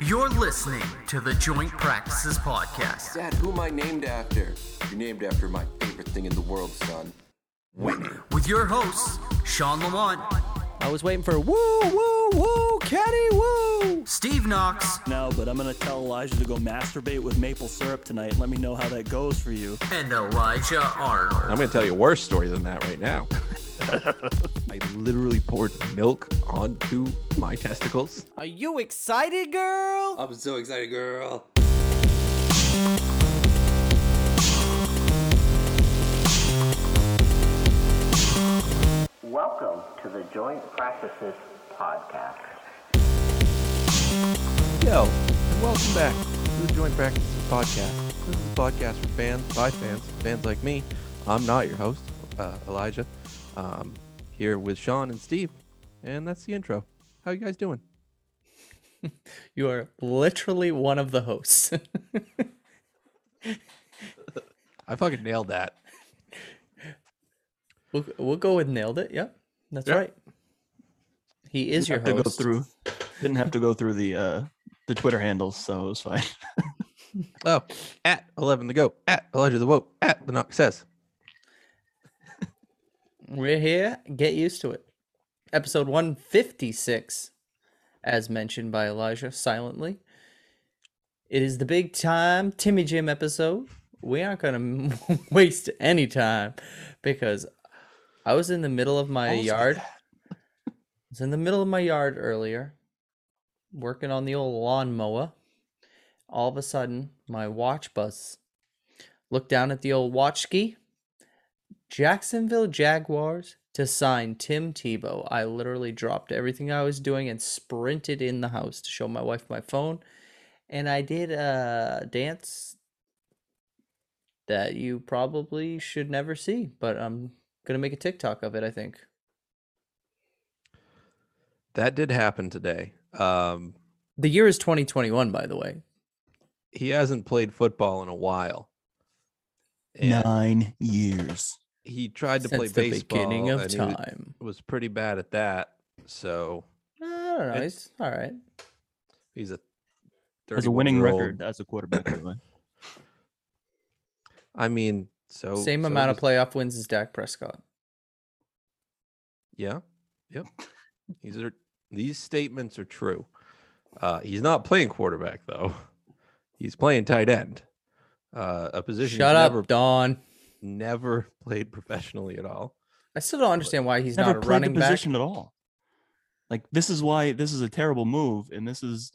You're listening to the Joint Practices Podcast. Dad, who am I named after? You're named after my favorite thing in the world, son. Winning. With your hosts, Shawn Lamont, I was waiting for woo, woo, woo, Kenny, woo. Steve Knox, No, but I'm gonna tell Elijah to go masturbate with maple syrup tonight. Let me know how that goes for you. and Elijah Arnold. I'm going to tell you a worse story than that right now. I literally poured milk onto my testicles. Are you excited, girl? I'm so excited, girl. Welcome to the Joint Practices Podcast. Yo, and welcome back to the Joint Practices Podcast. This is a podcast for fans, by fans, fans like me. I'm not your host, uh, Elijah. Um, here with Sean and Steve, and that's the intro. How you guys doing? You are literally one of the hosts. I fucking nailed that. we'll, we'll go with nailed it. Yep, that's Yeah. right. He is your Have to go host. through. Didn't have to go through the uh the Twitter handles, so it was fine. Oh, at 11 the goat, at Elijah the Woke, at the Knox says. We're here. Get used to it. Episode 156, as mentioned by Elijah silently. It is the big time Timmy Jim episode. We aren't going to waste any time because I was in the middle of my yard. I was in the middle of my yard earlier, working on the old lawnmower. All of a sudden, my watch buzz. Look down at the old watch ski. Jacksonville Jaguars to sign Tim Tebow. I literally dropped everything I was doing and sprinted in the house to show my wife my phone. And I did a dance that you probably should never see, but I'm going to make a TikTok of it, I think. That did happen today. Um, The year is 2021, by the way. he hasn't played football in a while. And Nine years. He tried to Since play the baseball. beginning of and he wa- time. was pretty bad at that. So I don't know. It's- He's all right. he's a Has a winning 31-year-old record as a quarterback. by the way. I mean, so Same so amount of does- playoff wins as Dak Prescott. Yeah, yep. These are these statements are true. Uh, he's not playing quarterback though. He's playing tight end. Uh, a position Shut he's up, never Don. Never played professionally at all. I still don't understand why he's Never not a played the running back. position at all. Like this is why this is a terrible move, and this is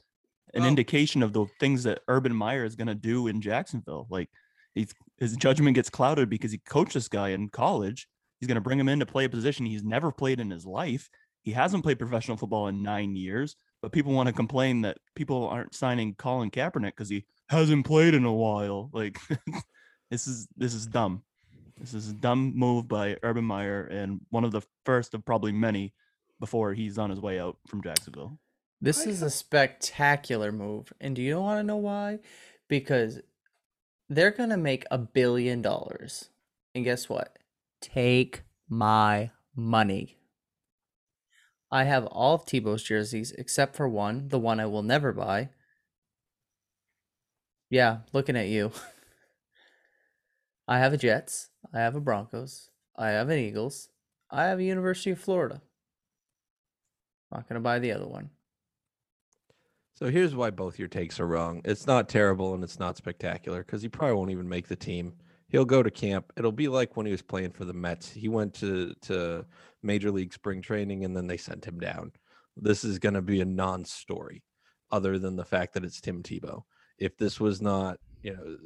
an Well- indication of the things that Urban Meyer is going to do in Jacksonville. Like he's, his judgment gets clouded because he coached this guy in college. He's going to bring him in to play a position he's never played in his life. He hasn't played professional football in nine years, but people want to complain that people aren't signing Colin Kaepernick because he hasn't played in a while. Like this is this is dumb. This is a dumb move by Urban Meyer and one of the first of probably many before he's on his way out from Jacksonville. This is a spectacular move. And do you want to know why? Because they're going to make a billion dollars. And guess what? Take my money. I have all of Tebow's jerseys except for one, the one I will never buy. Yeah, looking at you. I have a Jets. I have a Broncos. I have an Eagles. I have a University of Florida. Not going to buy the other one. So here's why both your takes are wrong. It's not terrible and it's not spectacular because he probably won't even make the team. He'll go to camp. It'll be like when he was playing for the Mets. He went to to major league spring training and then they sent him down. This is going to be a non-story, other than the fact that it's Tim Tebow. If this was not, you know,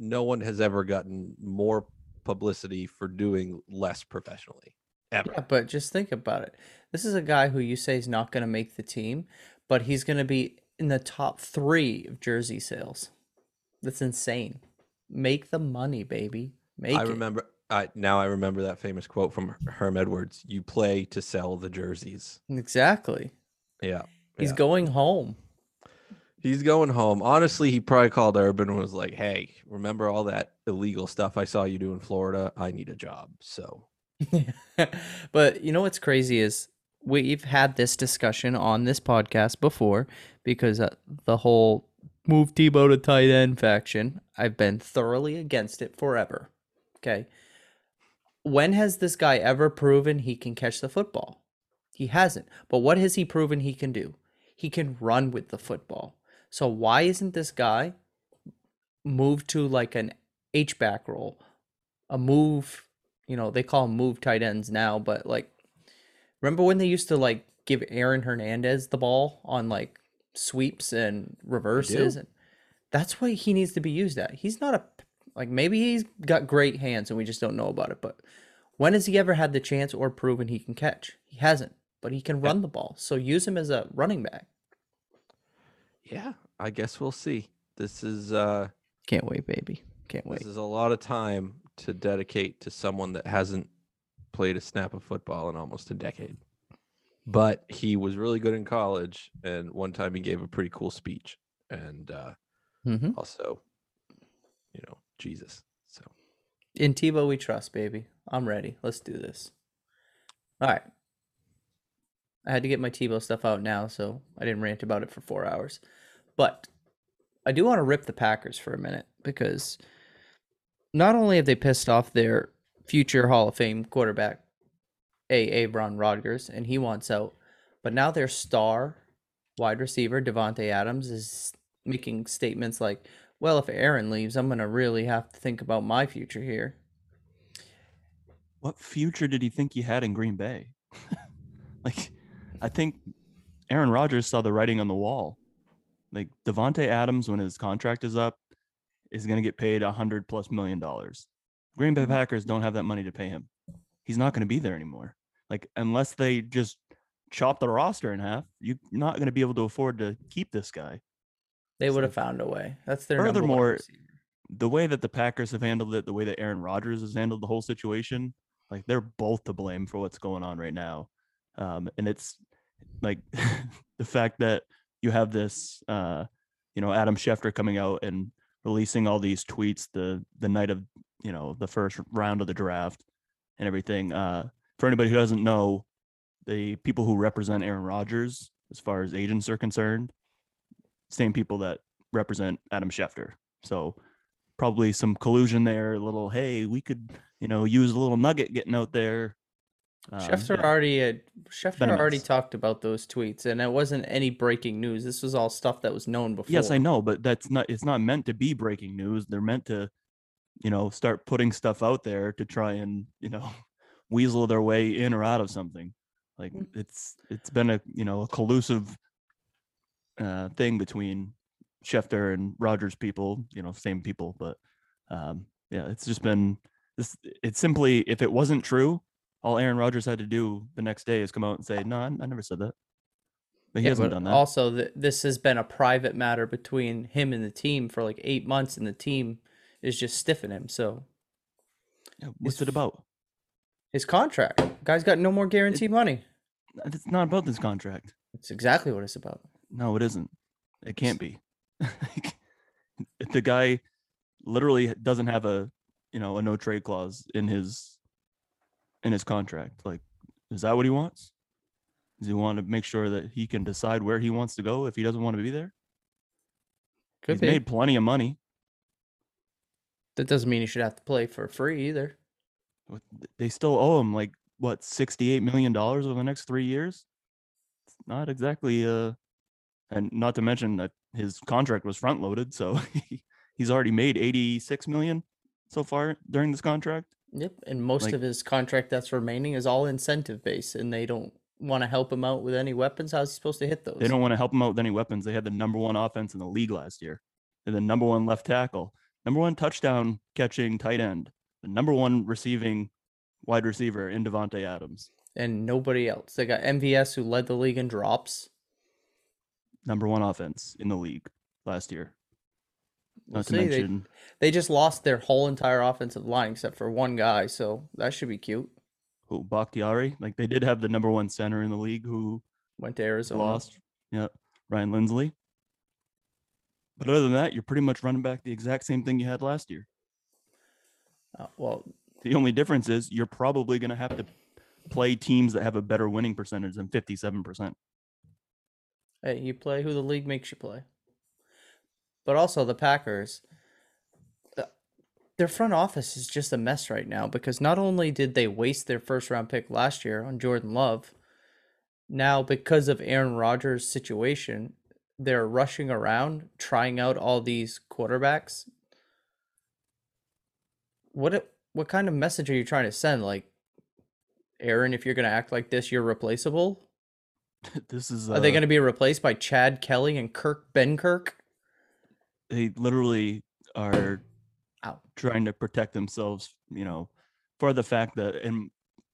no one has ever gotten more publicity for doing less professionally ever. Yeah, but just think about it. This is a guy who you say is not going to make the team, but he's going to be in the top three of jersey sales. That's insane. Make the money, baby. Make I it. remember. I now I remember that famous quote from Herm Edwards: "You play to sell the jerseys." exactly. Yeah, He's yeah. going home. He's going home. Honestly, he probably called Urban and was like, "Hey, remember all that illegal stuff I saw you do in Florida? I need a job." So but you know what's crazy is we've had this discussion on this podcast before because uh, the whole move Tebow to tight end faction, I've been thoroughly against it forever. Okay. When has this guy ever proven he can catch the football? He hasn't. But what has he proven he can do? He can run with the football. So why isn't this guy moved to like an H back role? A move, you know, they call them move tight ends now, but like remember when they used to like give Aaron Hernandez the ball on like sweeps and reverses and that's what he needs to be used at. He's not a like maybe he's got great hands and we just don't know about it, but when has he ever had the chance or proven he can catch? He hasn't, but he can run the ball. So use him as a running back. Yeah, I guess we'll see. This is uh Can't wait, baby. Can't wait. this is a lot of time to dedicate to someone that hasn't played a snap of football in almost a decade. But he was really good in college and one time he gave a pretty cool speech and uh hmm also you know, Jesus. So In Tebow we trust, baby. I'm ready. Let's do this. All right. I had to get my Tebow stuff out now, so I didn't rant about it for four hours. But I do want to rip the Packers for a minute because not only have they pissed off their future Hall of Fame quarterback, A. Ron Rodgers, and he wants out, but now their star wide receiver, Davante Adams, is making statements like, well, if Aaron leaves, I'm going to really have to think about my future here. What future did he think he had in Green Bay? like, I think Aaron Rodgers saw the writing on the wall. Like Davante Adams, when his contract is up, is going to get paid a hundred plus million dollars. Green Bay Packers don't have that money to pay him. He's not going to be there anymore. Like unless they just chop the roster in half, you're not going to be able to afford to keep this guy. They would have So- found a way. That's their Furthermore, the way that the Packers have handled it, the way that Aaron Rodgers has handled the whole situation, like they're both to blame for what's going on right now. Um, and it's like the fact that you have this, uh, you know, Adam Schefter coming out and releasing all these tweets the the night of, you know, the first round of the draft and everything. Uh, for anybody who doesn't know, the people who represent Aaron Rodgers, as far as agents are concerned, same people that represent Adam Schefter. So probably some collusion there. A little, hey, we could, you know, use a little nugget getting out there. Um, Schefter yeah. already had Schefter already talked about those tweets, and it wasn't any breaking news. This was all stuff that was known before. Yes, I know, but that's not. It's not meant to be breaking news. They're meant to, you know, start putting stuff out there to try and, you know, weasel their way in or out of something. Like Mm. it's it's been a you know a collusive uh, thing between Schefter and Rodgers people. You know, same people, but um, yeah, it's just been this. It's simply if it wasn't true, all Aaron Rodgers had to do the next day is come out and say, "No, I, I never said that." But he Yeah, hasn't but done that. Also, th- this has been a private matter between him and the team for like eight months, and the team is just stiffing him. So Yeah, what's it's it about? his contract, guy's got no more guaranteed money. It's not about this contract. It's exactly what it's about. No, it isn't. It can't be. the guy literally doesn't have a, you know, a no trade clause in his in his contract. Like, is that what he wants? Does he want to make sure that he can decide where he wants to go if he doesn't want to be there? Could He's be. made plenty of money. That doesn't mean he should have to play for free either. They still owe him like what sixty-eight million dollars over the next three years. It's not exactly uh, and not to mention that his contract was front-loaded, so he, he's already made eighty-six million so far during this contract. Yep, and most Like- of his contract that's remaining is all incentive based, and they don't want to help him out with any weapons. How's he supposed to hit those? They don't want to help him out with any weapons. They had the number one offense in the league last year. They're the number one left tackle, number one touchdown catching tight end, the number one receiving wide receiver in Davante Adams, and nobody else. They got MVS who led the league in drops. number one offense in the league last year. We'll Not to see. They, mention they just lost their whole entire offensive line except for one guy, so that should be cute. who Bakhtiari. Like they did have the number one center in the league who Went to Arizona. lost. Yeah, Ryan Linsley. But other than that, you're pretty much running back the exact same thing you had last year. Uh, well, The only difference is you're probably going to have to play teams that have a better winning percentage than 57%. Hey, you play who the league makes you play. But also the Packers, uh, their front office is just a mess right now because not only did they waste their first round pick last year on Jordan Love, now because of Aaron Rodgers' situation, they're rushing around trying out all these quarterbacks. What what kind of message are you trying to send? Like, Aaron, if you're gonna act like this, you're replaceable. this is Are they uh, going to be replaced by Chad Kelly and Kirk Benkert? They literally are Ow. trying to protect themselves, you know, for the fact that in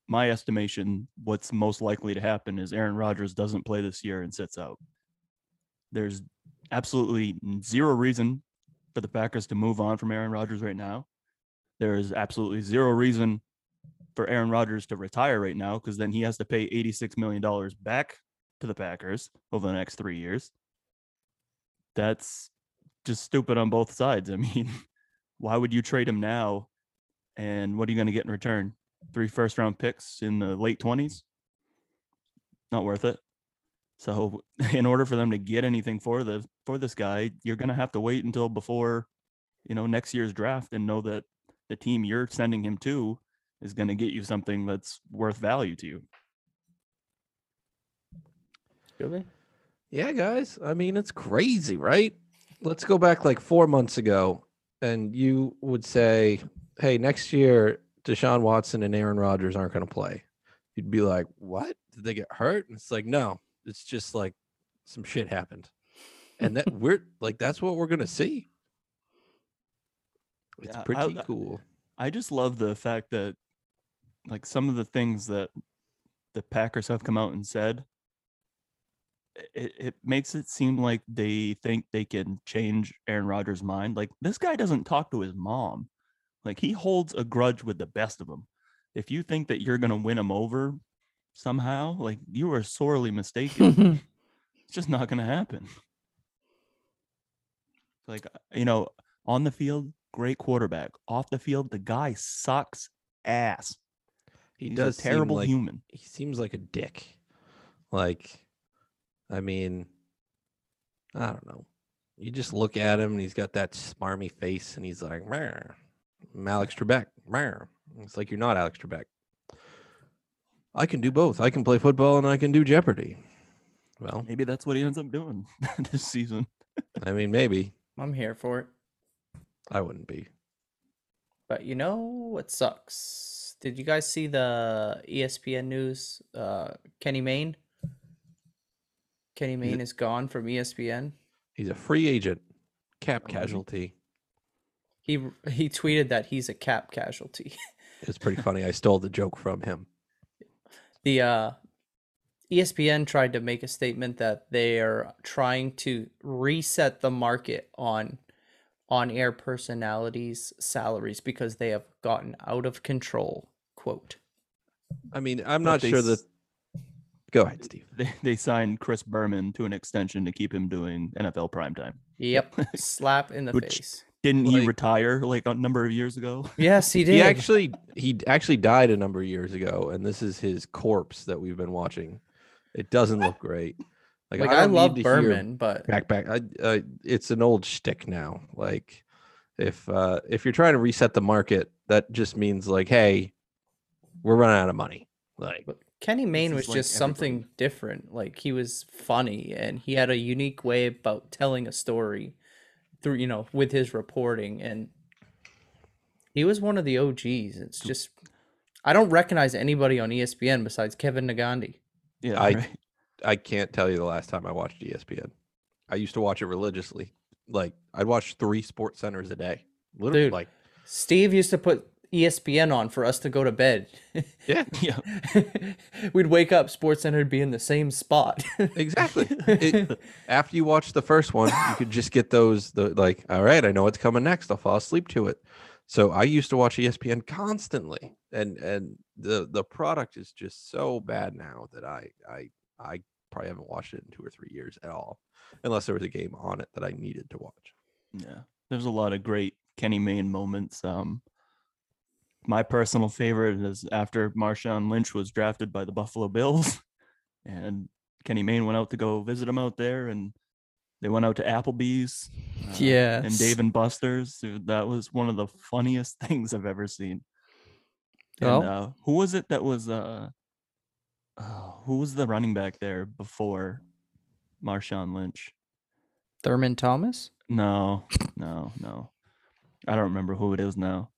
my estimation, what's most likely to happen is Aaron Rodgers doesn't play this year and sits out. There's absolutely zero reason for the Packers to move on from Aaron Rodgers right now. There is absolutely zero reason for Aaron Rodgers to retire right now because then he has to pay $86 million back to the Packers over the next three years. That's just stupid on both sides. I mean, why would you trade him now? And what are you going to get in return? Three first round picks in the late 20s? Not worth it. So, in order for them to get anything for the for this guy, you're going to have to wait until before, you know, next year's draft and know that the team you're sending him to is going to get you something that's worth value to you. Really? Yeah, guys. I mean, it's crazy, right? Let's go back like four months ago, and you would say, "Hey, next year, Deshaun Watson and Aaron Rodgers aren't going to play." You'd be like, "What? Did they get hurt?" And it's like, no, it's just like some shit happened, and that we're like, that's what we're going to see. It's Yeah, pretty I- cool. I just love the fact that like some of the things that the Packers have come out and said it, it makes it seem like they think they can change Aaron Rodgers' mind. Like this guy doesn't talk to his mom. Like he holds a grudge with the best of them. If you think that you're gonna win him over somehow, like you are sorely mistaken. it's just not gonna happen. Like uh, you know, on the field, great quarterback. Off the field, the guy sucks ass. He He's does a terrible like- human. he seems like a dick. Like, I mean, I don't know. You just look at him and he's got that smarmy face and he's like, "Meh, I'm Alex Trebek. Meh." It's like you're not Alex Trebek. I can do both. I can play football and I can do Jeopardy. Well, Maybe that's what he ends up doing this season. I mean, maybe I'm here for it. I wouldn't be. But you know what sucks? Did you guys see the ESPN news? Uh, Kenny Mayne. Kenny Mayne is gone from ESPN. He's a free agent, cap Oh, casualty. He he tweeted that he's a cap casualty. It's pretty funny. I stole the joke from him. the uh, ESPN tried to make a statement that they are trying to reset the market on on air personalities' salaries because they have gotten out of control. Quote. I mean, I'm But not they sure s- that. Go ahead, Steve. They, they signed Chris Berman to an extension to keep him doing NFL primetime. Yep. Slap in the Which- face. Didn't he retire like a number of years ago? Yes, he did. He actually he actually died a number of years ago, and this is his corpse that we've been watching. It doesn't look great. like, I I, love to Berman, but Back back. I, uh, it's an old shtick now. Like if uh, if you're trying to reset the market, that just means like, hey, we're running out of money. Like Kenny Mayne was like just something different. Like he was funny and he had a unique way about telling a story through, you know, with his reporting and he was one of the OGs. It's just I don't recognize anybody on ESPN besides Kevin Negandhi. Yeah, I- right. I can't tell you the last time I watched ESPN. I used to watch it religiously. Like I'd watch three sports centers a day. Literally, Dude. like Steve used to put ESPN on for us to go to bed. yeah, yeah. We'd wake up, Sports Center would be in the same spot. exactly. It- after you watch the first one, you could just get those the like, all right, I know what's coming next. I'll fall asleep to it. So I used to watch ESPN constantly, and and the the product is just so bad now that I I I probably haven't watched it in two or three years at all, unless there was a game on it that I needed to watch. Yeah. There's a lot of great Kenny Mayne moments. Um my personal favorite is after Marshawn Lynch was drafted by the Buffalo Bills, and Kenny Mayne went out to go visit him out there, and they went out to Applebee's. uh, and Dave and Buster's. That was one of the funniest things I've ever seen. And, Well- uh, who was it that was uh, uh who was the running back there before Marshawn Lynch? Thurman Thomas. No, no, no. I don't remember who it is now.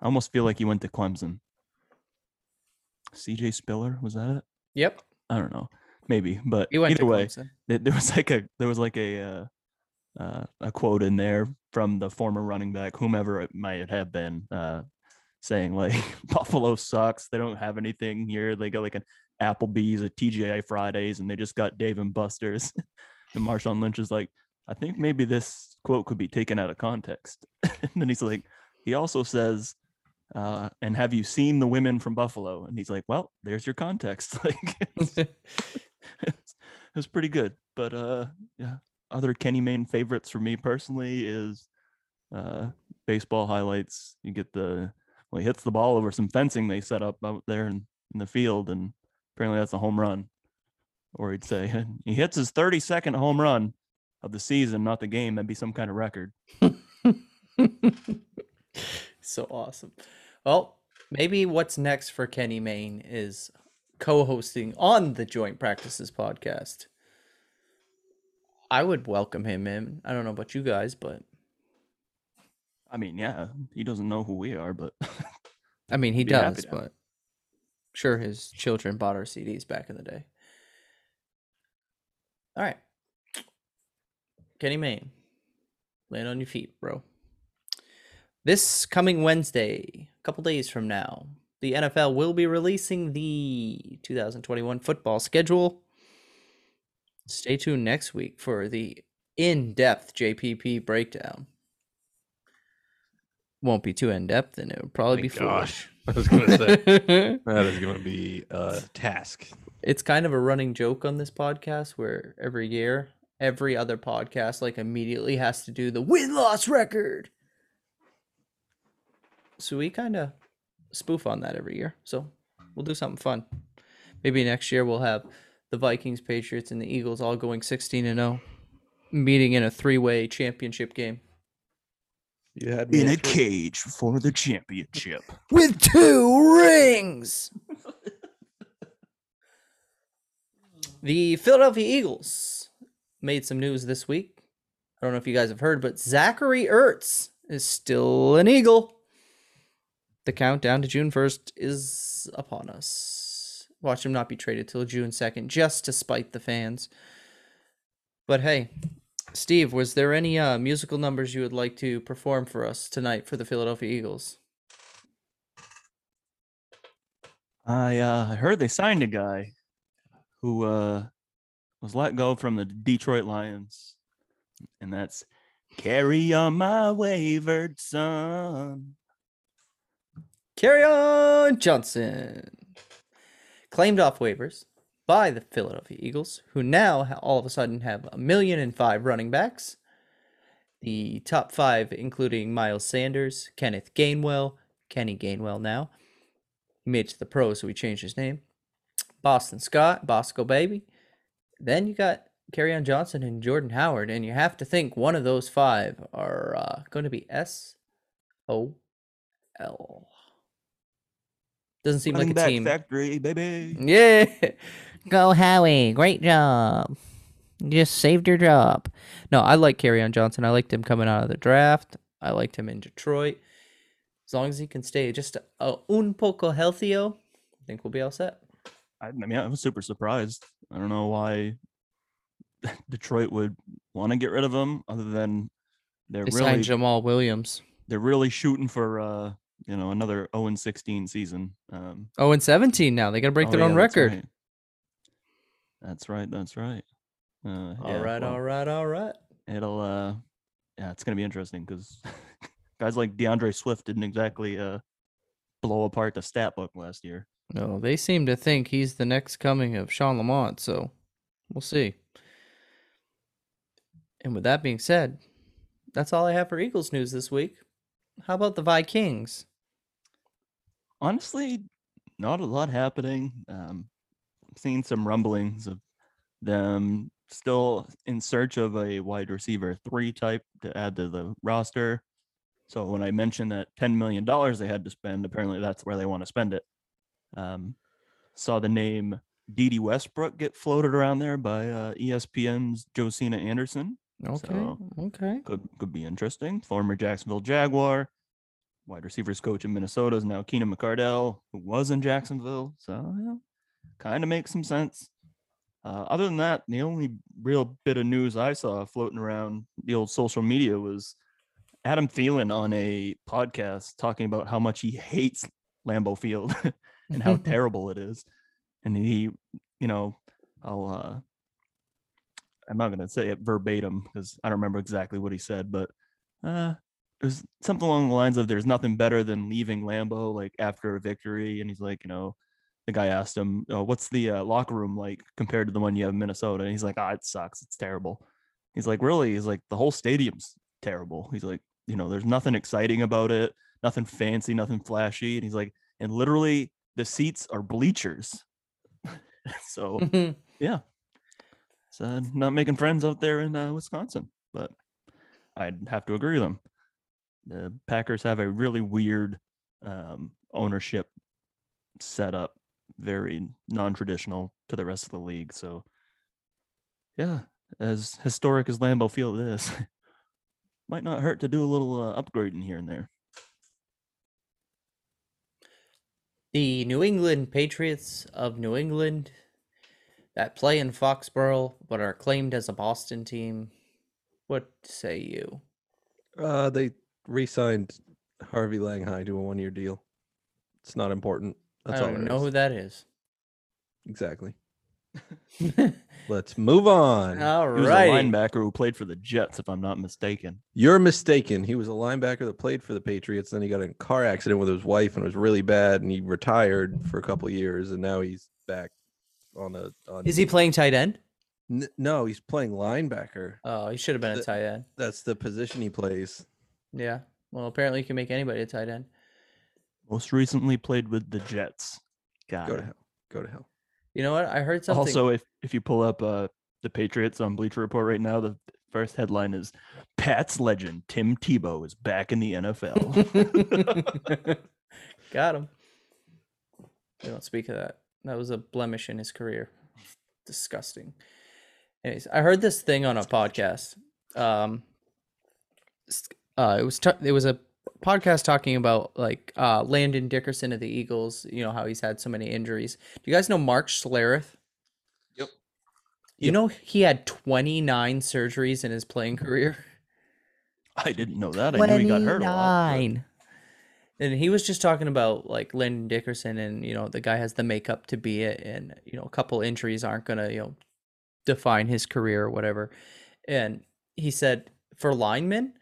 I almost feel like he went to Clemson. CJ Spiller, was that it? Yep. I don't know. Maybe, but either way, there was like a there was like a uh, uh, a quote in there from the former running back, whomever it might have been, uh, saying like Buffalo sucks. They don't have anything here. They got like an Applebee's, a TGI Fridays, and they just got Dave and Buster's. and Marshawn Lynch is like, I think maybe this quote could be taken out of context. and then he's like, he also says. Uh, and have you seen the women from Buffalo? And he's like, "Well, there's your context." Like, it's- it's, it's pretty good. But uh yeah, other Kenny Mayne favorites for me personally is uh baseball highlights. You get the well, he hits the ball over some fencing they set up out there in, in the field, and apparently that's a home run. Or he'd say he hits his 32nd home run of the season, not the game. That'd be some kind of record. So awesome. Well, maybe what's next for Kenny Mayne is co-hosting on the Joint Practices podcast. I would welcome him in. I don't know about you guys, but I mean, yeah, he doesn't know who we are, but I mean he does, but sure his children bought our CDs back in the day. All right. Kenny Mayne. Land on your feet, bro. This coming Wednesday, a couple days from now, the NFL will be releasing the 2021 football schedule. Stay tuned next week for the in-depth JPP breakdown. Won't be too in-depth, and it would oh probably be gosh. foolish. I was gonna say that is gonna be a task. it's kind of a running joke on this podcast where every year, every other podcast like immediately has to do the win-loss record. So we kind of spoof on that every year. So we'll do something fun. Maybe next year we'll have the Vikings, Patriots, and the Eagles all going 16 and 0, meeting in a three-way championship game You had me in a three. cage for the championship. with two rings. the Philadelphia Eagles made some news this week. I don't know if you guys have heard, but Zachary Ertz is still an Eagle. The countdown to June 1st is upon us. Watch him not be traded till June 2nd, just to spite the fans. But hey, Steve, was there any uh, musical numbers you would like to perform for us tonight for the Philadelphia Eagles? I uh, heard they signed a guy who uh, was let go from the Detroit Lions, and that's "Carry on My Wayward Son." Carry on Johnson. Claimed off waivers by the Philadelphia Eagles, who now all of a sudden have a million and five running backs. The top five, including Miles Sanders, Kenneth Gainwell, Kenny Gainwell now. He made to the pros, so he changed his name. Boston Scott, Bosco Baby. Then you got Kerryon Johnson and Jordan Howard, and you have to think one of those five are uh, going to be S O L. Doesn't seem Running like a back team. factory, baby. Yeah. Go Howie. Great job. You just saved your job. No, I like on Johnson. I liked him coming out of the draft. I liked him in Detroit. As long as he can stay just a un poco healthio, I think we'll be all set. I, I mean, I was super surprised. I don't know why Detroit would want to get rid of him, other than they're They really signed Jamaal Williams. they're really shooting for uh you know another 0 and 16 season. Um, Oh, and 17 now. They got to break oh, their yeah, own that's record. right. That's right. That's right. Uh, All yeah, right, well, all right, all right. It'll uh, yeah, it's gonna be interesting because guys like D'Andre Swift didn't exactly uh blow apart the stat book last year. No, they seem to think he's the next coming of Shawn Lamont, so we'll see. And with that being said, that's all I have for Eagles news this week. How about the Vikings? honestly, not a lot happening. Um, seeing some rumblings of them still in search of a wide receiver three type to add to the roster. So when I mentioned that ten million dollars they had to spend, apparently that's where they want to spend it. Um, saw the name Dede Westbrook get floated around there by uh, ESPN's Josina Anderson. Okay. So- okay. Could could be interesting. Former Jacksonville Jaguar, wide receivers coach in Minnesota is now Keenan McCardell, who was in Jacksonville. So yeah, kind of makes some sense. Uh, other than that, the only real bit of news I saw floating around the old social media was Adam Thielen on a podcast talking about how much he hates Lambeau Field and how terrible it is. And he, you know, I'll uh I'm not gonna say it verbatim because I don't remember exactly what he said, but uh it was something along the lines of there's nothing better than leaving Lambeau like after a victory. And he's like, you know, the guy asked him, oh, what's the uh, locker room like compared to the one you have in Minnesota? And he's like, ah, it sucks. It's terrible. He's like, really? He's like, the whole stadium's terrible. He's like, you know, there's nothing exciting about it, nothing fancy, nothing flashy. And he's like, and literally the seats are bleachers. so yeah. So not making friends out there in uh, Wisconsin, but I'd have to agree with them. The Packers have a really weird um, ownership setup, very non-traditional to the rest of the league. So, yeah, as historic as Lambeau Field is, might not hurt to do a little uh, upgrading here and there. The New England Patriots of New England that play in Foxborough but are claimed as a Boston team. What say you? Uh, they re-signed Harvey Langi to a one-year deal. It's not important. That's I all don't there know is. who that is. Exactly. Let's move on. All right. He was a linebacker who played for the Jets, if I'm not mistaken. You're mistaken. He was a linebacker that played for the Patriots. Then he got in a car accident with his wife and it was really bad. And he retired for a couple of years. And now he's back on a. On, Is he playing tight end? N- no, he's playing linebacker. Oh, he should have been a tight end. That's the position he plays. Yeah. Well, apparently you can make anybody a tight end. Most recently played with the Jets. Got Go it. to hell. Go to hell. You know what? I heard something. Also, if if you pull up uh the Patriots on Bleacher Report right now, the first headline is Pats legend Tim Tebow is back in the NFL. Got him. We don't speak of that. That was a blemish in his career. Disgusting. Anyways, I heard this thing on a podcast. Um, uh, it was t- it was a podcast talking about like uh Landon Dickerson of the Eagles. You know how he's had so many injuries. Do you guys know Mark Schlereth? Yep. You know he had 29 surgeries in his playing career. I didn't know that. I knew he got hurt a lot. but- 29. And he was just talking about like Landon Dickerson and you know the guy has the makeup to be it and you know a couple injuries aren't to you know define his career or whatever. And he said for linemen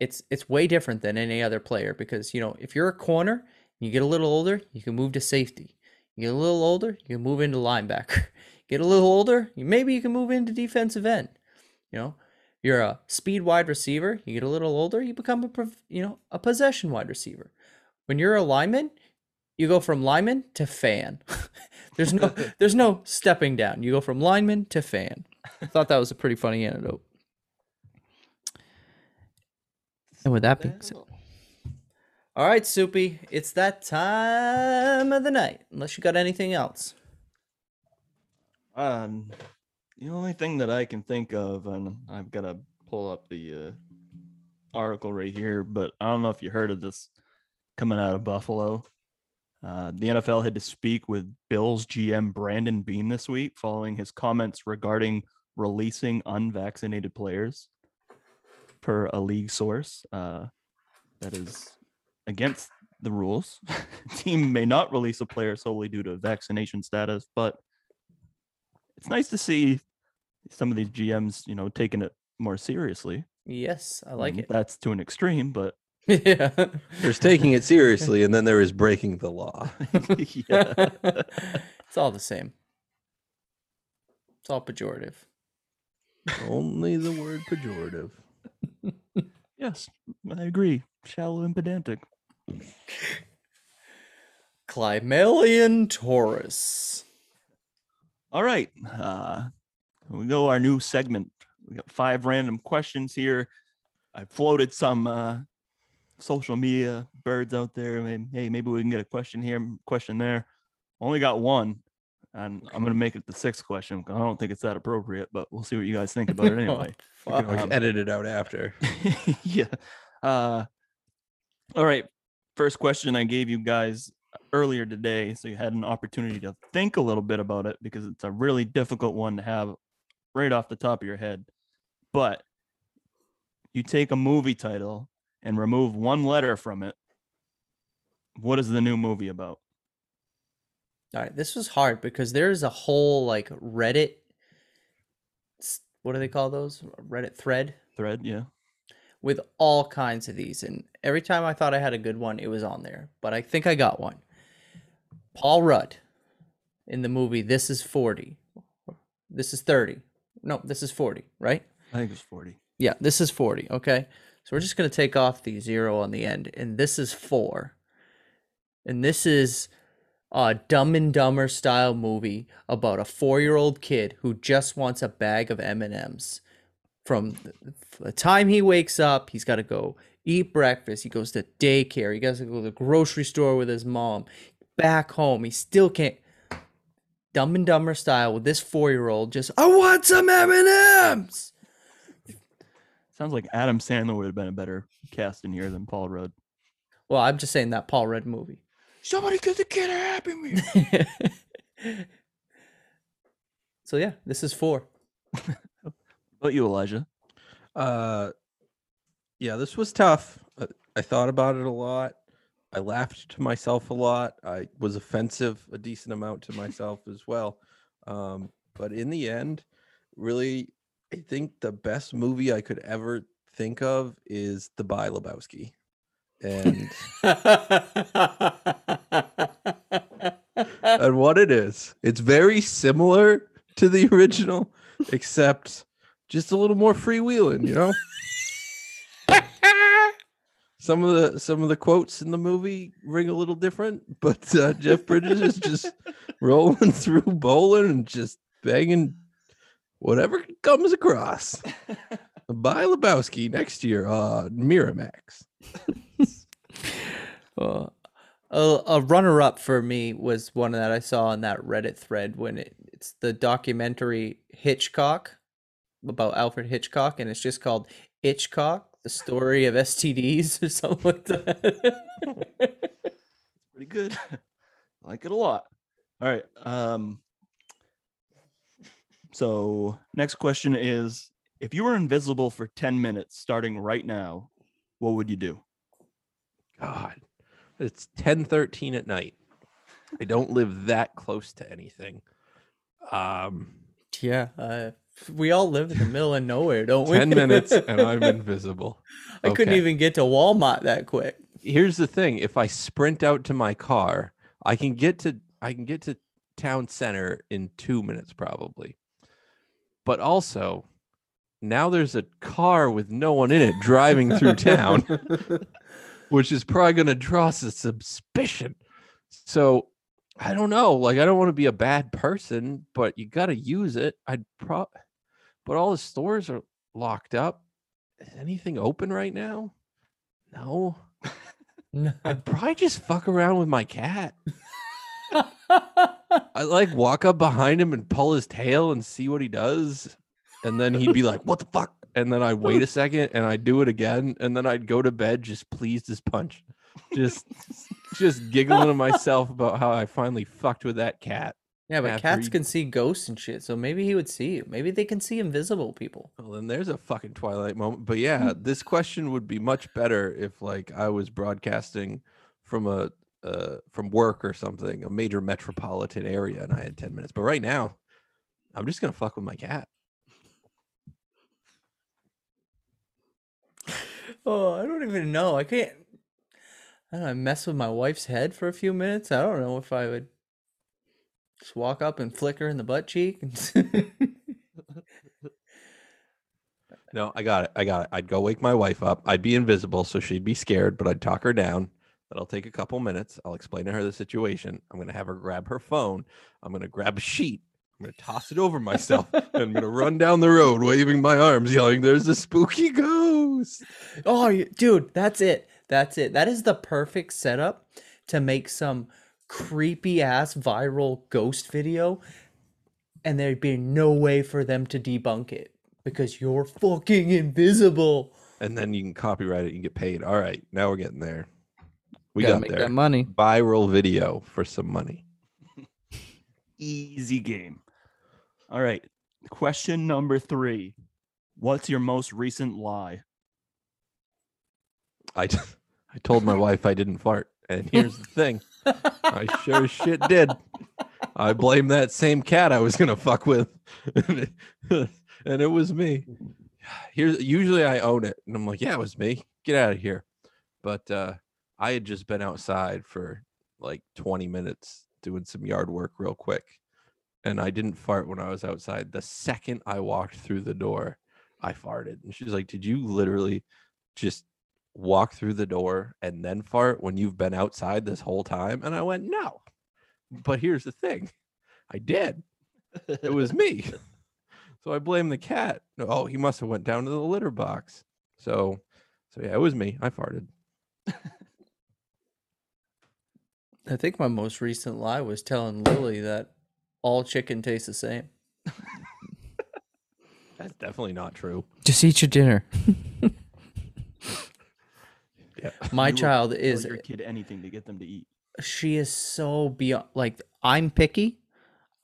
it's it's way different than any other player because you know if you're a corner, you get a little older, you can move to safety. You get a little older, you can move into linebacker. Get a little older, maybe you can move into defensive end. You know, you're a speed wide receiver. You get a little older, you become a you know a possession wide receiver. When you're a lineman, you go from lineman to fan. there's no there's no stepping down. You go from lineman to fan. I thought that was a pretty funny anecdote. And with that being said, all right, Soupy, it's that time of the night. Unless you got anything else. Um, the only thing that I can think of, and I've got to pull up the uh, article right here, but I don't know if you heard of this coming out of Buffalo. Uh, the NFL had to speak with Bills GM Brandon Beane this week following his comments regarding releasing unvaccinated players, per a league source. Uh, that is against the rules. Team may not release a player solely due to vaccination status, but it's nice to see some of these GMs, you know, taking it more seriously. Yes, I like Um, it. That's to an extreme, but yeah. There's taking it seriously, and then there is breaking the law. yeah. it's all the same. It's all pejorative. Only the word pejorative. yes, I agree. Shallow and pedantic. Climelian Taurus. All right. Uh, we go our new segment. We got five random questions here. I floated some uh, social media birds out there. Hey, maybe we can get a question here, question there. Only got one, and I'm gonna make it the sixth question. I don't think it's that appropriate, but we'll see what you guys think about it anyway. You can always Um, edit it out after. yeah. Uh, all right. First question I gave you guys earlier today, so you had an opportunity to think a little bit about it because it's a really difficult one to have right off the top of your head. But you take a movie title and remove one letter from it. What is the new movie about? All right, this was hard because there's a whole like Reddit. What do they call those? Reddit thread Thread, yeah. with all kinds of these, and every time I thought I had a good one, it was on there. But I think I got one. Paul Rudd in the movie This Is Forty. This is thirty. No, this is forty. Right? I think it's 40. Yeah, this is 40, okay? So we're just going to take off the zero on the end, and this is four. And this is a Dumb and Dumber style movie about a four-year-old kid who just wants a bag of M&Ms. From the time he wakes up, he's got to go eat breakfast. He goes to daycare. He has to go to the grocery store with his mom. Back home, he still can't. Dumb and Dumber style with this four-year-old just, I want some M&Ms. Sounds like Adam Sandler would have been a better cast in here than Paul Rudd. Well, I'm just saying that Paul Rudd movie. Somebody get the kid a Happy Meal. so yeah, this is four. About you, Elijah. Uh, yeah, this was tough. I, I thought about it a lot. I laughed to myself a lot. I was offensive a decent amount to myself as well. Um, but in the end, really, I think the best movie I could ever think of is The By Lebowski. And and what it is. It's very similar to the original, except just a little more freewheeling, you know? some of the some of the quotes in the movie ring a little different, but uh, Jeff Bridges is just rolling through bowling and just banging whatever comes across. By Lebowski next year, uh Miramax. Uh, a, a runner-up for me was one that I saw on that Reddit thread when it, it's the documentary Hitchcock about Alfred Hitchcock, and it's just called Hitchcock: The Story of STDs or something like that. Pretty good. I like it a lot. All right. Um so next question is if you were invisible for 10 minutes starting right now, what would you do? God, it's ten thirteen at night. I don't live that close to anything. Um, yeah, uh, we all live in the middle of nowhere, don't we? ten minutes and I'm invisible. I couldn't even get to Walmart that quick. Here's the thing: if I sprint out to my car, I can get to I can get to town center in two minutes probably. But also, now there's a car with no one in it driving through town, which is probably going to draw some suspicion. So I don't know. Like, I don't want to be a bad person, but you got to use it. I'd pro, but all the stores are locked up. Is anything open right now? No. I'd probably just fuck around with my cat. I like walk up behind him and pull his tail and see what he does. And then he'd be like, What the fuck? And then I'd wait a second and I'd do it again. And then I'd go to bed just pleased as punch. Just just giggling to myself about how I finally fucked with that cat. Yeah, but cats you- can see ghosts and shit, so maybe he would see you. Maybe they can see invisible people. Well, then there's a fucking Twilight moment. But yeah, hmm. this question would be much better if like I was broadcasting from a uh, from work or something, a major metropolitan area, and I had 10 minutes. But right now, I'm just gonna fuck with my cat. Oh, I don't even know. I can't. I don't know. I mess with my wife's head for a few minutes. I don't know if I would just walk up and flick her in the butt cheek. And No, I got it. I got it. I'd go wake my wife up. I'd be invisible, so she'd be scared, but I'd talk her down. That'll take a couple minutes. I'll explain to her the situation. I'm going to have her grab her phone. I'm going to grab a sheet. I'm going to toss it over myself. and I'm going to run down the road waving my arms, yelling, There's a spooky ghost. Oh, dude, that's it. That's it. That is the perfect setup to make some creepy ass viral ghost video, and there'd be no way for them to debunk it because you're fucking invisible. And then you can copyright it and get paid. All right. Now we're getting there. We Gotta got make there. that money. Viral video for some money. Easy game. All right. Question number three. What's your most recent lie? I, t- I told my wife I didn't fart. And here's the thing I sure as shit did. I blame that same cat I was gonna fuck with, and it, and it was me. Here's usually I own it, and I'm like, yeah, it was me. Get out of here. But uh, I had just been outside for like 20 minutes doing some yard work real quick, and I didn't fart when I was outside. The second I walked through the door, I farted, and she's like, "Did you literally just walk through the door and then fart when you've been outside this whole time?" And I went, "No." But here's the thing, I did. It was me. So I blame the cat. Oh, he must have went down to the litter box. So, so yeah, it was me. I farted. I think my most recent lie was telling Lily that all chicken tastes the same. That's definitely not true. Just eat your dinner. Yeah. My You child Tell is your kid anything to get them to eat. she is so beyond like I'm picky.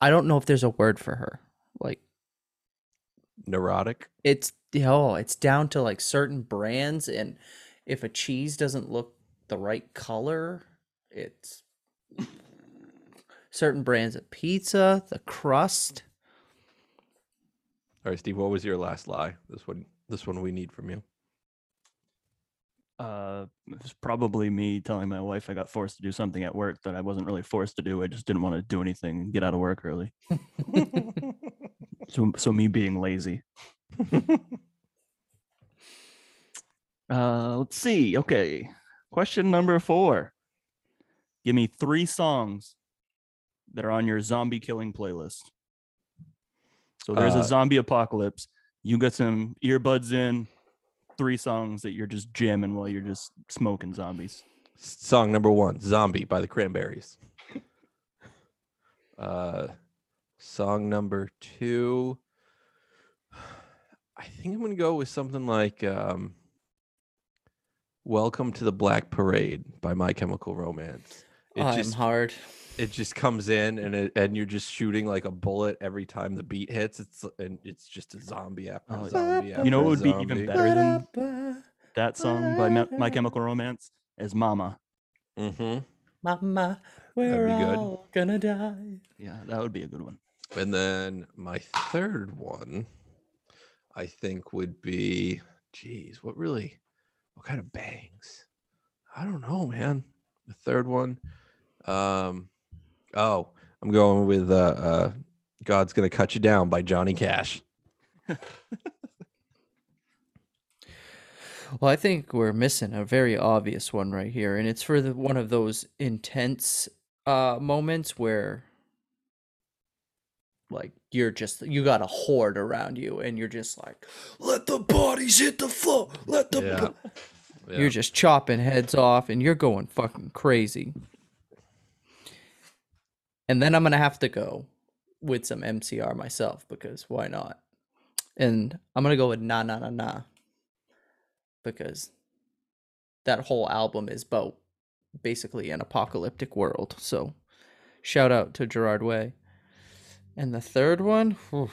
I don't know if there's a word for her. Like Neurotic. it's oh, it's down to like certain brands and if a cheese doesn't look the right color, it's certain brands of pizza, the crust. All right, Steve. What was your last lie? This one. This one we need from you. Uh, it was probably me telling my wife I got forced to do something at work that I wasn't really forced to do. I just didn't want to do anything and get out of work early. so, so me being lazy. uh, let's see. Okay, question number four. Give me three songs that are on your zombie killing playlist. So there's Uh, a zombie apocalypse. You got some earbuds in, three songs that you're just jamming while you're just smoking zombies. Song number one, "Zombie" by the Cranberries. Uh, song number two. I think I'm gonna go with something like um, "Welcome to the Black Parade" by My Chemical Romance. It I'm just hard. it just comes in and it, and you're just shooting like a bullet every time the beat hits. It's and it's just a zombie after Oh, zombie. After You know what would be even better than that song by My Chemical Romance is Mama. Mm-hmm. Mama, we're be good. all gonna die. Yeah, that would be a good one. And then my third one, I think would be, geez, what really, what kind of bangs? I don't know, man. The third one, um, oh, I'm going with uh, uh, "God's Gonna Cut You Down" by Johnny Cash. Well, I think we're missing a very obvious one right here, and it's for the one of those intense uh moments where like you're just you got a horde around you and you're just like let the bodies hit the floor let the Yeah. bo-" you're just chopping heads off and you're going fucking crazy and then i'm gonna have to go with some mcr myself because why not? And i'm gonna go with na na na na because that whole album is about basically an apocalyptic world. So shout out to gerard way. And the third one whew,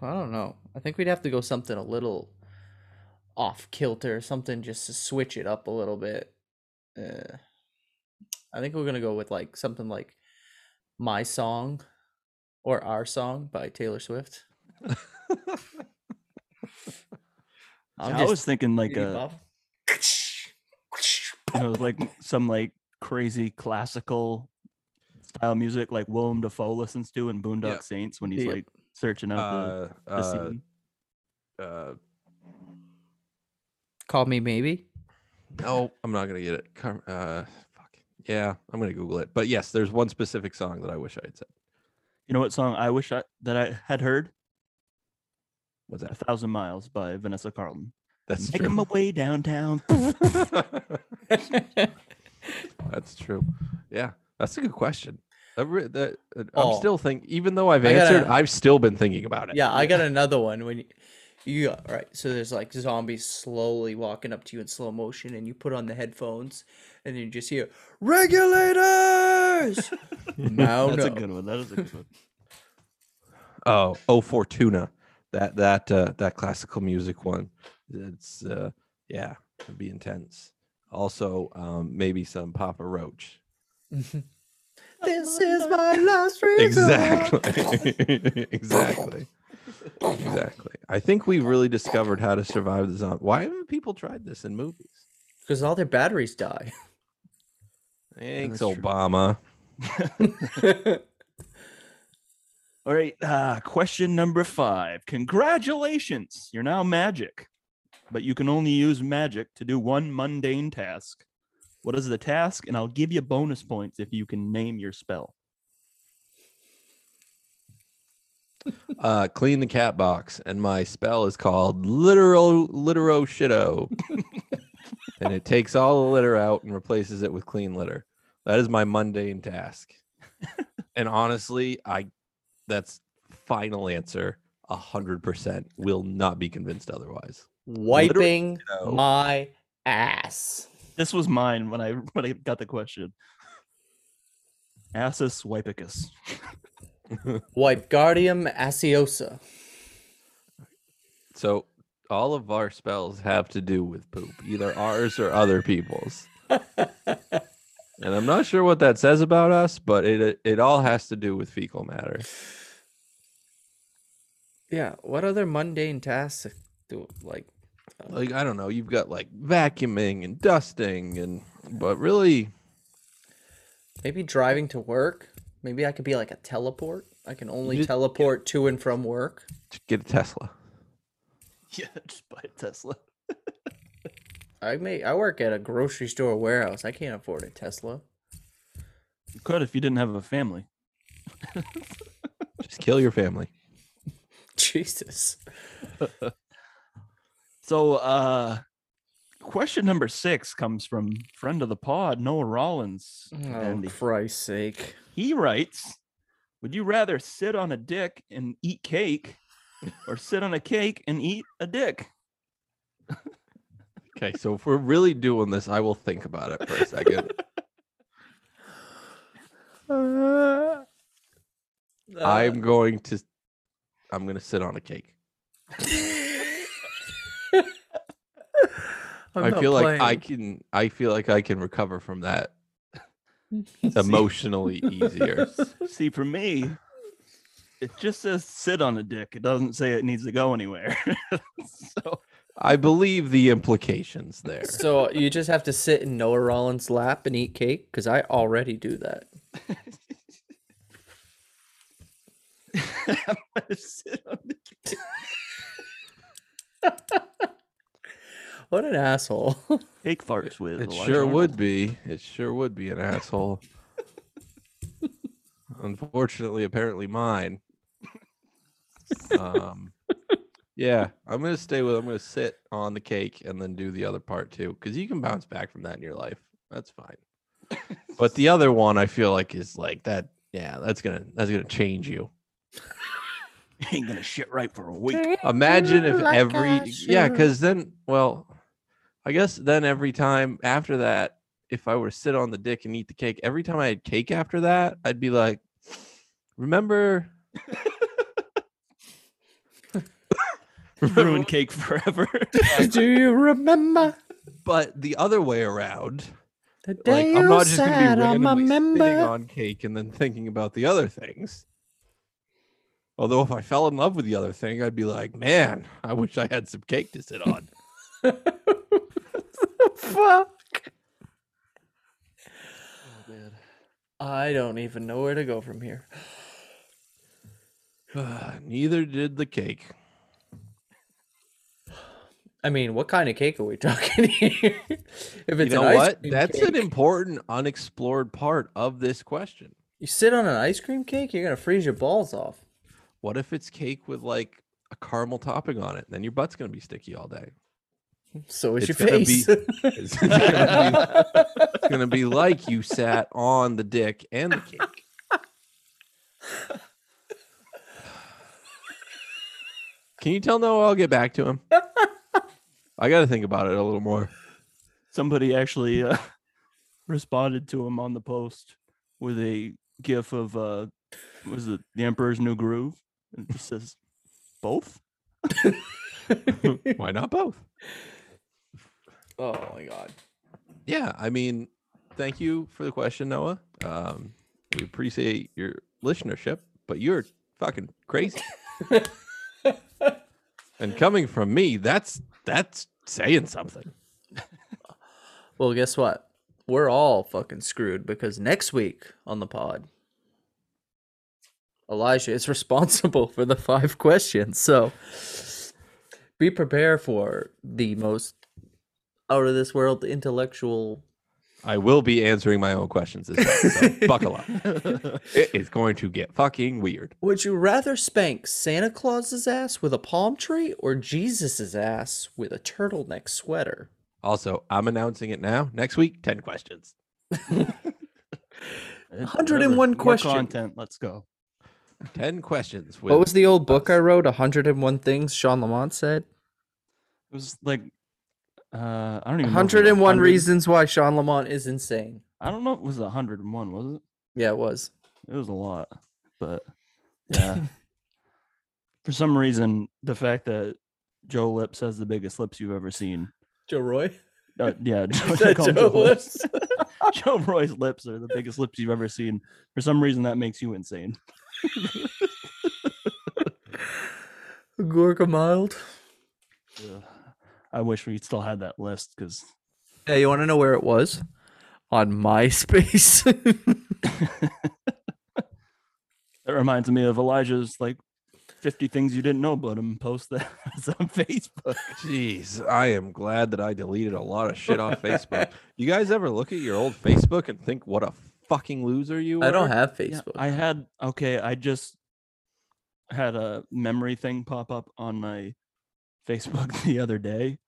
i don't know. I think we'd have to go something a little off kilter, something just to switch it up a little bit. Uh, I think we're gonna go with like something like "My Song" or "Our Song" by Taylor Swift. I'm I was thinking like a, buff. you know, like some like crazy classical style music like Willem Dafoe listens to in Boondock Yeah. Saints when he's Yeah. like searching out Uh, the, the uh, scene. uh, Call me maybe. No, I'm not gonna get it. Car- Uh, fuck. Yeah, I'm gonna Google it. But yes, there's one specific song that I wish I had said. You know what song I wish I, that I had heard? What's A that? Thousand Miles by Vanessa Carlton. That's Making true. my way downtown. That's true. Yeah, that's a good question. That, that I'm Oh. still think, even though I've I gotta- answered, I've still been thinking about it. Yeah, I got another one. When you, you got right, so there's like zombies slowly walking up to you in slow motion, and you put on the headphones, and you just hear regulators. Mount That's a good one. That is a good one. Oh, oh, Fortuna, that that uh, that classical music one. It's uh, yeah, it'd be intense. Also, um, maybe some Papa Roach. This is my last resort. Exactly. exactly. Exactly. I think we really discovered how to survive the zombie. Why haven't people tried this in movies? Because all their batteries die. Thanks, that's. Obama. All right. Uh, question number five. Congratulations. You're now magic, but you can only use magic to do one mundane task. What is the task? And I'll give you bonus points if you can name your spell. Uh, clean the cat box, and my spell is called literal litero shitto, and it takes all the litter out and replaces it with clean litter. That is my mundane task. and honestly, I that's final answer. A hundred percent will not be convinced otherwise. Wiping know. my ass. This was mine when I when I got the question. Assus Wipicus. Wipe Guardium Asiosa. So all of our spells have to do with poop, either ours or other people's. and I'm not sure what that says about us, but it it all has to do with fecal matter. Yeah. What other mundane tasks do like? Uh, like I don't know, you've got like vacuuming and dusting and but really Maybe driving to work. Maybe I could be like a teleport. I can only just- teleport to and from work. just get a Tesla. Yeah, just buy a Tesla. I may. I work at a grocery store warehouse. I can't afford a Tesla. You could if you didn't have a family. Just kill your family. Jesus. So, uh, question number six comes from friend of the pod, Noah Rollins. Oh, and Christ's sake. he writes, "Would you rather sit on a dick and eat cake, or sit on a cake and eat a dick?" Okay, so if we're really doing this, I will think about it for a second. I'm going to I'm going to sit on a cake. I'm I not feel like I can I feel like I can recover from that emotionally easier. See, for me, it just says sit on a dick. It doesn't say it needs to go anywhere. so, I believe the implications there. So you just have to sit in Noah Rollins' lap and eat cake? Because I already do that. I'm gonna sit on the What an asshole. Cake farts with. It Elijah sure Arnold. would be. It sure would be an asshole. Unfortunately, apparently mine. Um, yeah, I'm gonna stay with. I'm gonna sit on the cake and then do the other part too, because you can bounce back from that in your life. That's fine. But the other one, I feel like is like that. Yeah, that's gonna that's gonna change you. ain't gonna shit right for a week. Imagine if every yeah, because then well, I guess then every time after that, if I were to sit on the dick and eat the cake, every time I had cake after that, I'd be like, remember Ruin cake forever. do you remember but the other way around. the Like day I'm you not just gonna be said I'm a randomly sitting member? on cake and then thinking about the other things. Although if I fell in love with the other thing, I'd be like, man, I wish I had some cake to sit on. Fuck. Oh, I don't even know where to go from here. Neither did the cake. I mean, what kind of cake are we talking here? if You it's know an ice what? That's cake, an important unexplored part of this question. you sit on an ice cream cake, you're gonna freeze your balls off. What if it's cake with like a caramel topping on it? Then your butt's gonna be sticky all day. So is It's your gonna face. It's gonna, be, it's gonna be like you sat on the dick and the cake. Can you tell Noah I'll get back to him? I got to think about it a little more. Somebody actually uh, responded to him on the post with a gif of uh was it the Emperor's New Groove? It just says both. Why not both? Oh my god. Yeah, I mean, thank you for the question, Noah. Um, we appreciate your listenership, but you're fucking crazy. and coming from me, that's that's saying something. Well, guess what? We're all fucking screwed because next week on the pod, Elijah is responsible for the five questions. So be prepared for the most out of this world intellectual. I will be answering my own questions this time, so buckle up. It is going to get fucking weird. Would you rather spank Santa Claus's ass with a palm tree or Jesus's ass with a turtleneck sweater? Also, I'm announcing it now. Next week, 10 questions. 101 whatever, more questions. Content. Let's go. 10 questions. With What was the old book I wrote? 101 Things Shawn Lamont said? It was like uh I don't even know. if it was 101 100 reasons why Shawn Lamont is insane. I don't know if it was 101, was it? Yeah, it was. It was a lot, but yeah. For some reason, the fact that Joe Lips has the biggest lips you've ever seen. Joe Roy? Uh, yeah, Joe, him Joe Lips. Joe Roy's lips are the biggest lips you've ever seen. For some reason, that makes you insane. Gorka Mild. Ugh. I wish we still had that list because Yeah, you want to know where it was? On MySpace. that reminds me of Elijah's like 50 things you didn't know about him post that on Facebook. Jeez, I am glad that I deleted a lot of shit off Facebook. You guys ever look at your old Facebook and think what a fucking loser you were? I don't have Yeah, Facebook. I had okay. I just had a memory thing pop up on my Facebook the other day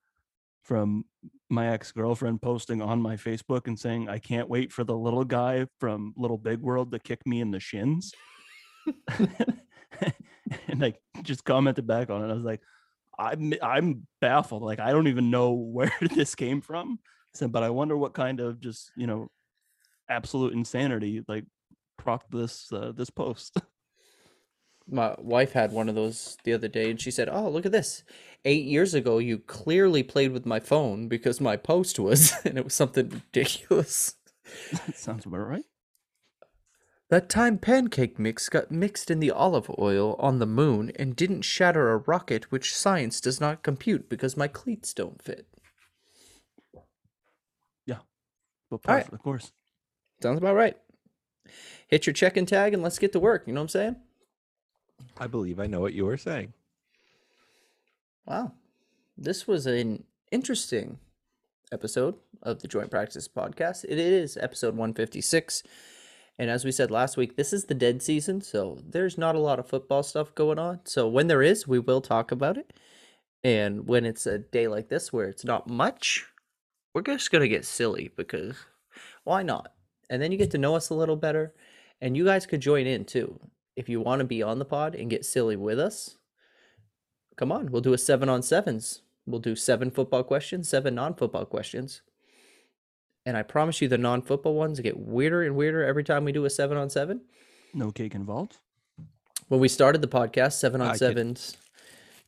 from my ex girlfriend posting on my Facebook and saying, "I can't wait for the little guy from Little Big World to kick me in the shins." and I just commented back on it. I was like, "I'm I'm baffled. Like I don't even know where this came from." I said, but I wonder what kind of just you know absolute insanity like propped this uh, this post. My wife had one of those the other day and she said, Oh, look at this. Eight years ago, you clearly played with my phone because my post was, and it was something ridiculous. that sounds about right. That time pancake mix got mixed in the olive oil on the moon and didn't shatter a rocket, which science does not compute because my cleats don't fit. Yeah. But All right. perfect, of course. Sounds about right. Hit your check and tag and let's get to work. You know what I'm saying? I believe I know what you were saying. Wow. This was an interesting episode of the Joint Practice Podcast. It is episode 156. And as we said last week, this is the dead season, so there's not a lot of football stuff going on. So when there is, we will talk about it. And when it's a day like this where it's not much, we're just going to get silly because why not? And then you get to know us a little better. And you guys could join in too. If you want to be on the pod and get silly with us, come on, we'll do a seven on sevens. We'll do seven football questions, seven non football questions. And I promise you, the non football ones get weirder and weirder every time we do a seven on seven. No cake involved. When we started the podcast, seven on kid- sevens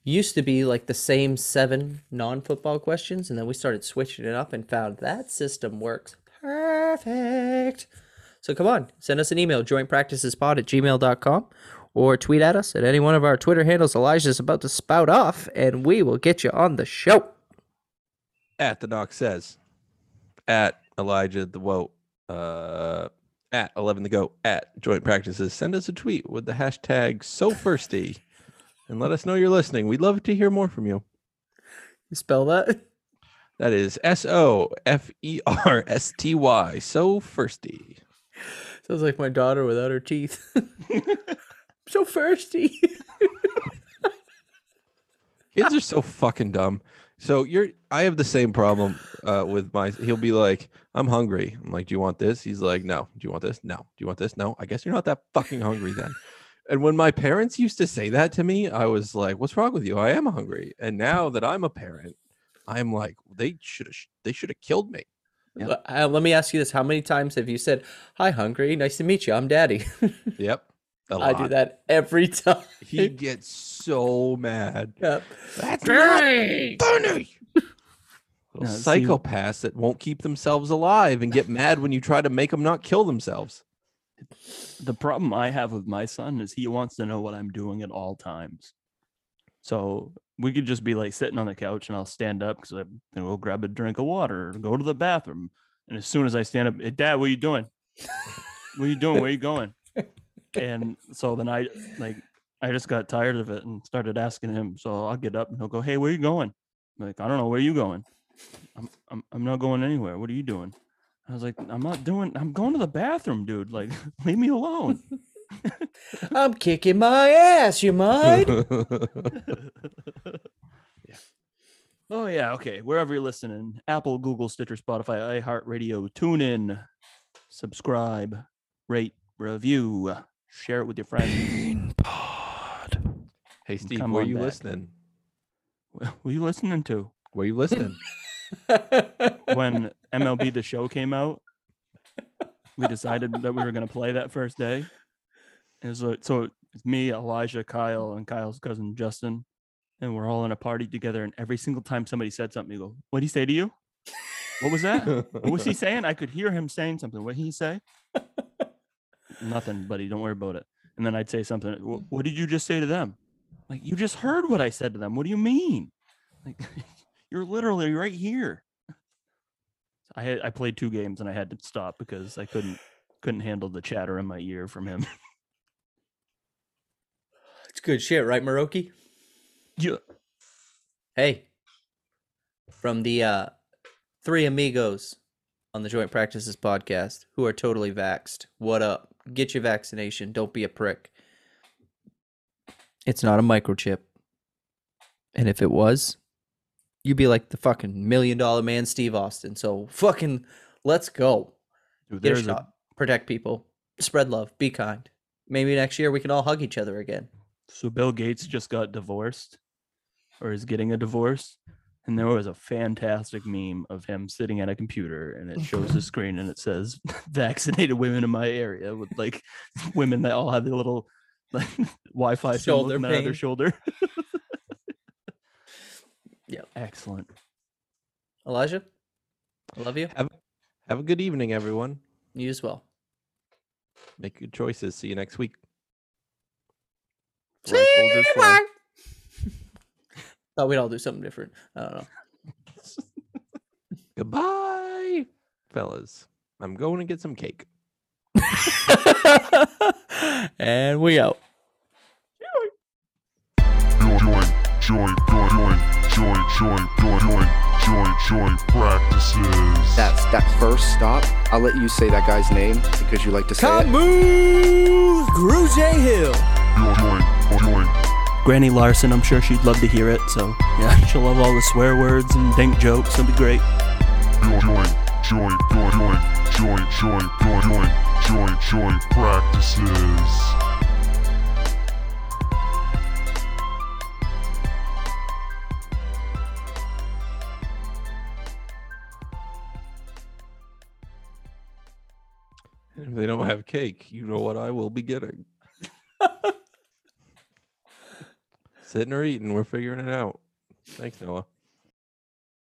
used to be like the same seven non football questions. And then we started switching it up and found that system works perfect. So come on, send us an email, jointpracticespod at gmail.com, or tweet at us at any one of our Twitter handles. Elijah's about to spout off, and we will get you on the show. At the doc says, at Elijah the Woe, uh, at 11 the Go, at Joint Practices, send us a tweet with the hashtag so thirsty and let us know you're listening. We'd love to hear more from you. You spell that? That is S O F E R S T Y. So firsty. Sounds like my daughter without her teeth. so thirsty. Kids are so fucking dumb. So you're I have the same problem uh, with my he'll be like, I'm hungry. I'm like, Do you want this? He's like, No. Do you want this? No. Do you want this? No. I guess you're not that fucking hungry then. And when my parents used to say that to me, I was like, What's wrong with you? I am hungry. And now that I'm a parent, I'm like, they should have they should have killed me. Uh, uh, let me ask you this: How many times have you said, "Hi, hungry. Nice to meet you. I'm Daddy." Yep. I do that every time. He gets so mad. Yep. That's not funny. Little No, see- psychopaths that won't keep themselves alive and get mad when you try to make them not kill themselves. the problem I have with my son is he wants to know what I'm doing at all times. So we could just be like sitting on the couch and I'll stand up because I'm gonna grab a drink of water or go to the bathroom. And as soon as I stand up, hey, Dad, what are you doing? what are you doing? Where are you going? And so then I like I just got tired of it and started asking him. So I'll get up and he'll go, Hey, where are you going? I'm like, I don't know, where are you going? I'm I'm I'm not going anywhere. What are you doing? I was like, I'm not doing I'm going to the bathroom, dude. Like, leave me alone. I'm kicking my ass. You mind? Oh yeah, okay. Wherever you're listening, Apple, Google, Stitcher, Spotify, iHeartRadio, tune in, subscribe, rate, review, share it with your friends. hey Steve, Come where on you back. listening? What are you listening to? Where are you listening? When MLB the show came out, we decided that we were gonna play that first day. And so, uh, so it's me, Elijah, mm. Kyle, and Kyle's cousin Justin, and we're all in a party together. And every single time somebody said something, you go, "What did he say to you? What was that? What was he saying? I could hear him saying something. What did he say? Nothing, buddy. Don't worry about it. And then I'd say something. Mm. What did you just say to them? Like you just heard what I said to them. What do you mean? Like you're literally right here. I had I played two games and I had to stop because I couldn't couldn't handle the chatter in my ear from him. Good shit, right, Maroki? yeah. Hey, from the uh, three amigos on the Joint Practices podcast who are totally vaxxed. What up? Get your vaccination. Don't be a prick. It's not a microchip. And if it was, you'd be like the fucking million dollar man, Steve Austin. So fucking let's go. Dude, Get a there's a. Protect people. Spread love. Be kind. Maybe next year we can all hug each other again. So Bill Gates just got divorced or is getting a divorce. And there was a fantastic meme of him sitting at a computer and it shows the screen and it says vaccinated women in my area with like women that all have the little like Wi-Fi Shoulder coming out their pain. shoulder. yeah. Excellent. Elijah, I love you. have, have a good evening, everyone. You as well. Make good choices. See you next week. Fly soldiers fly. Thought we'd all do something different. I don't know. Goodbye, fellas. I'm going to get some cake. and we out. join, join, join, join, join, join, join, join, join, join practices. That's that first stop. I'll let you say that guy's name because you like to say it. Camus Gruge Hill. Join, join, join, Granny Larson, I'm sure she'd love to hear it. So yeah, she'll love all the swear words and dank jokes. It'll be great. join, join, join, join, join, join, join, join, join, join practices. And if they don't have cake, you know what I will be getting. Sitting or eating, we're figuring it out. Thanks, Noah.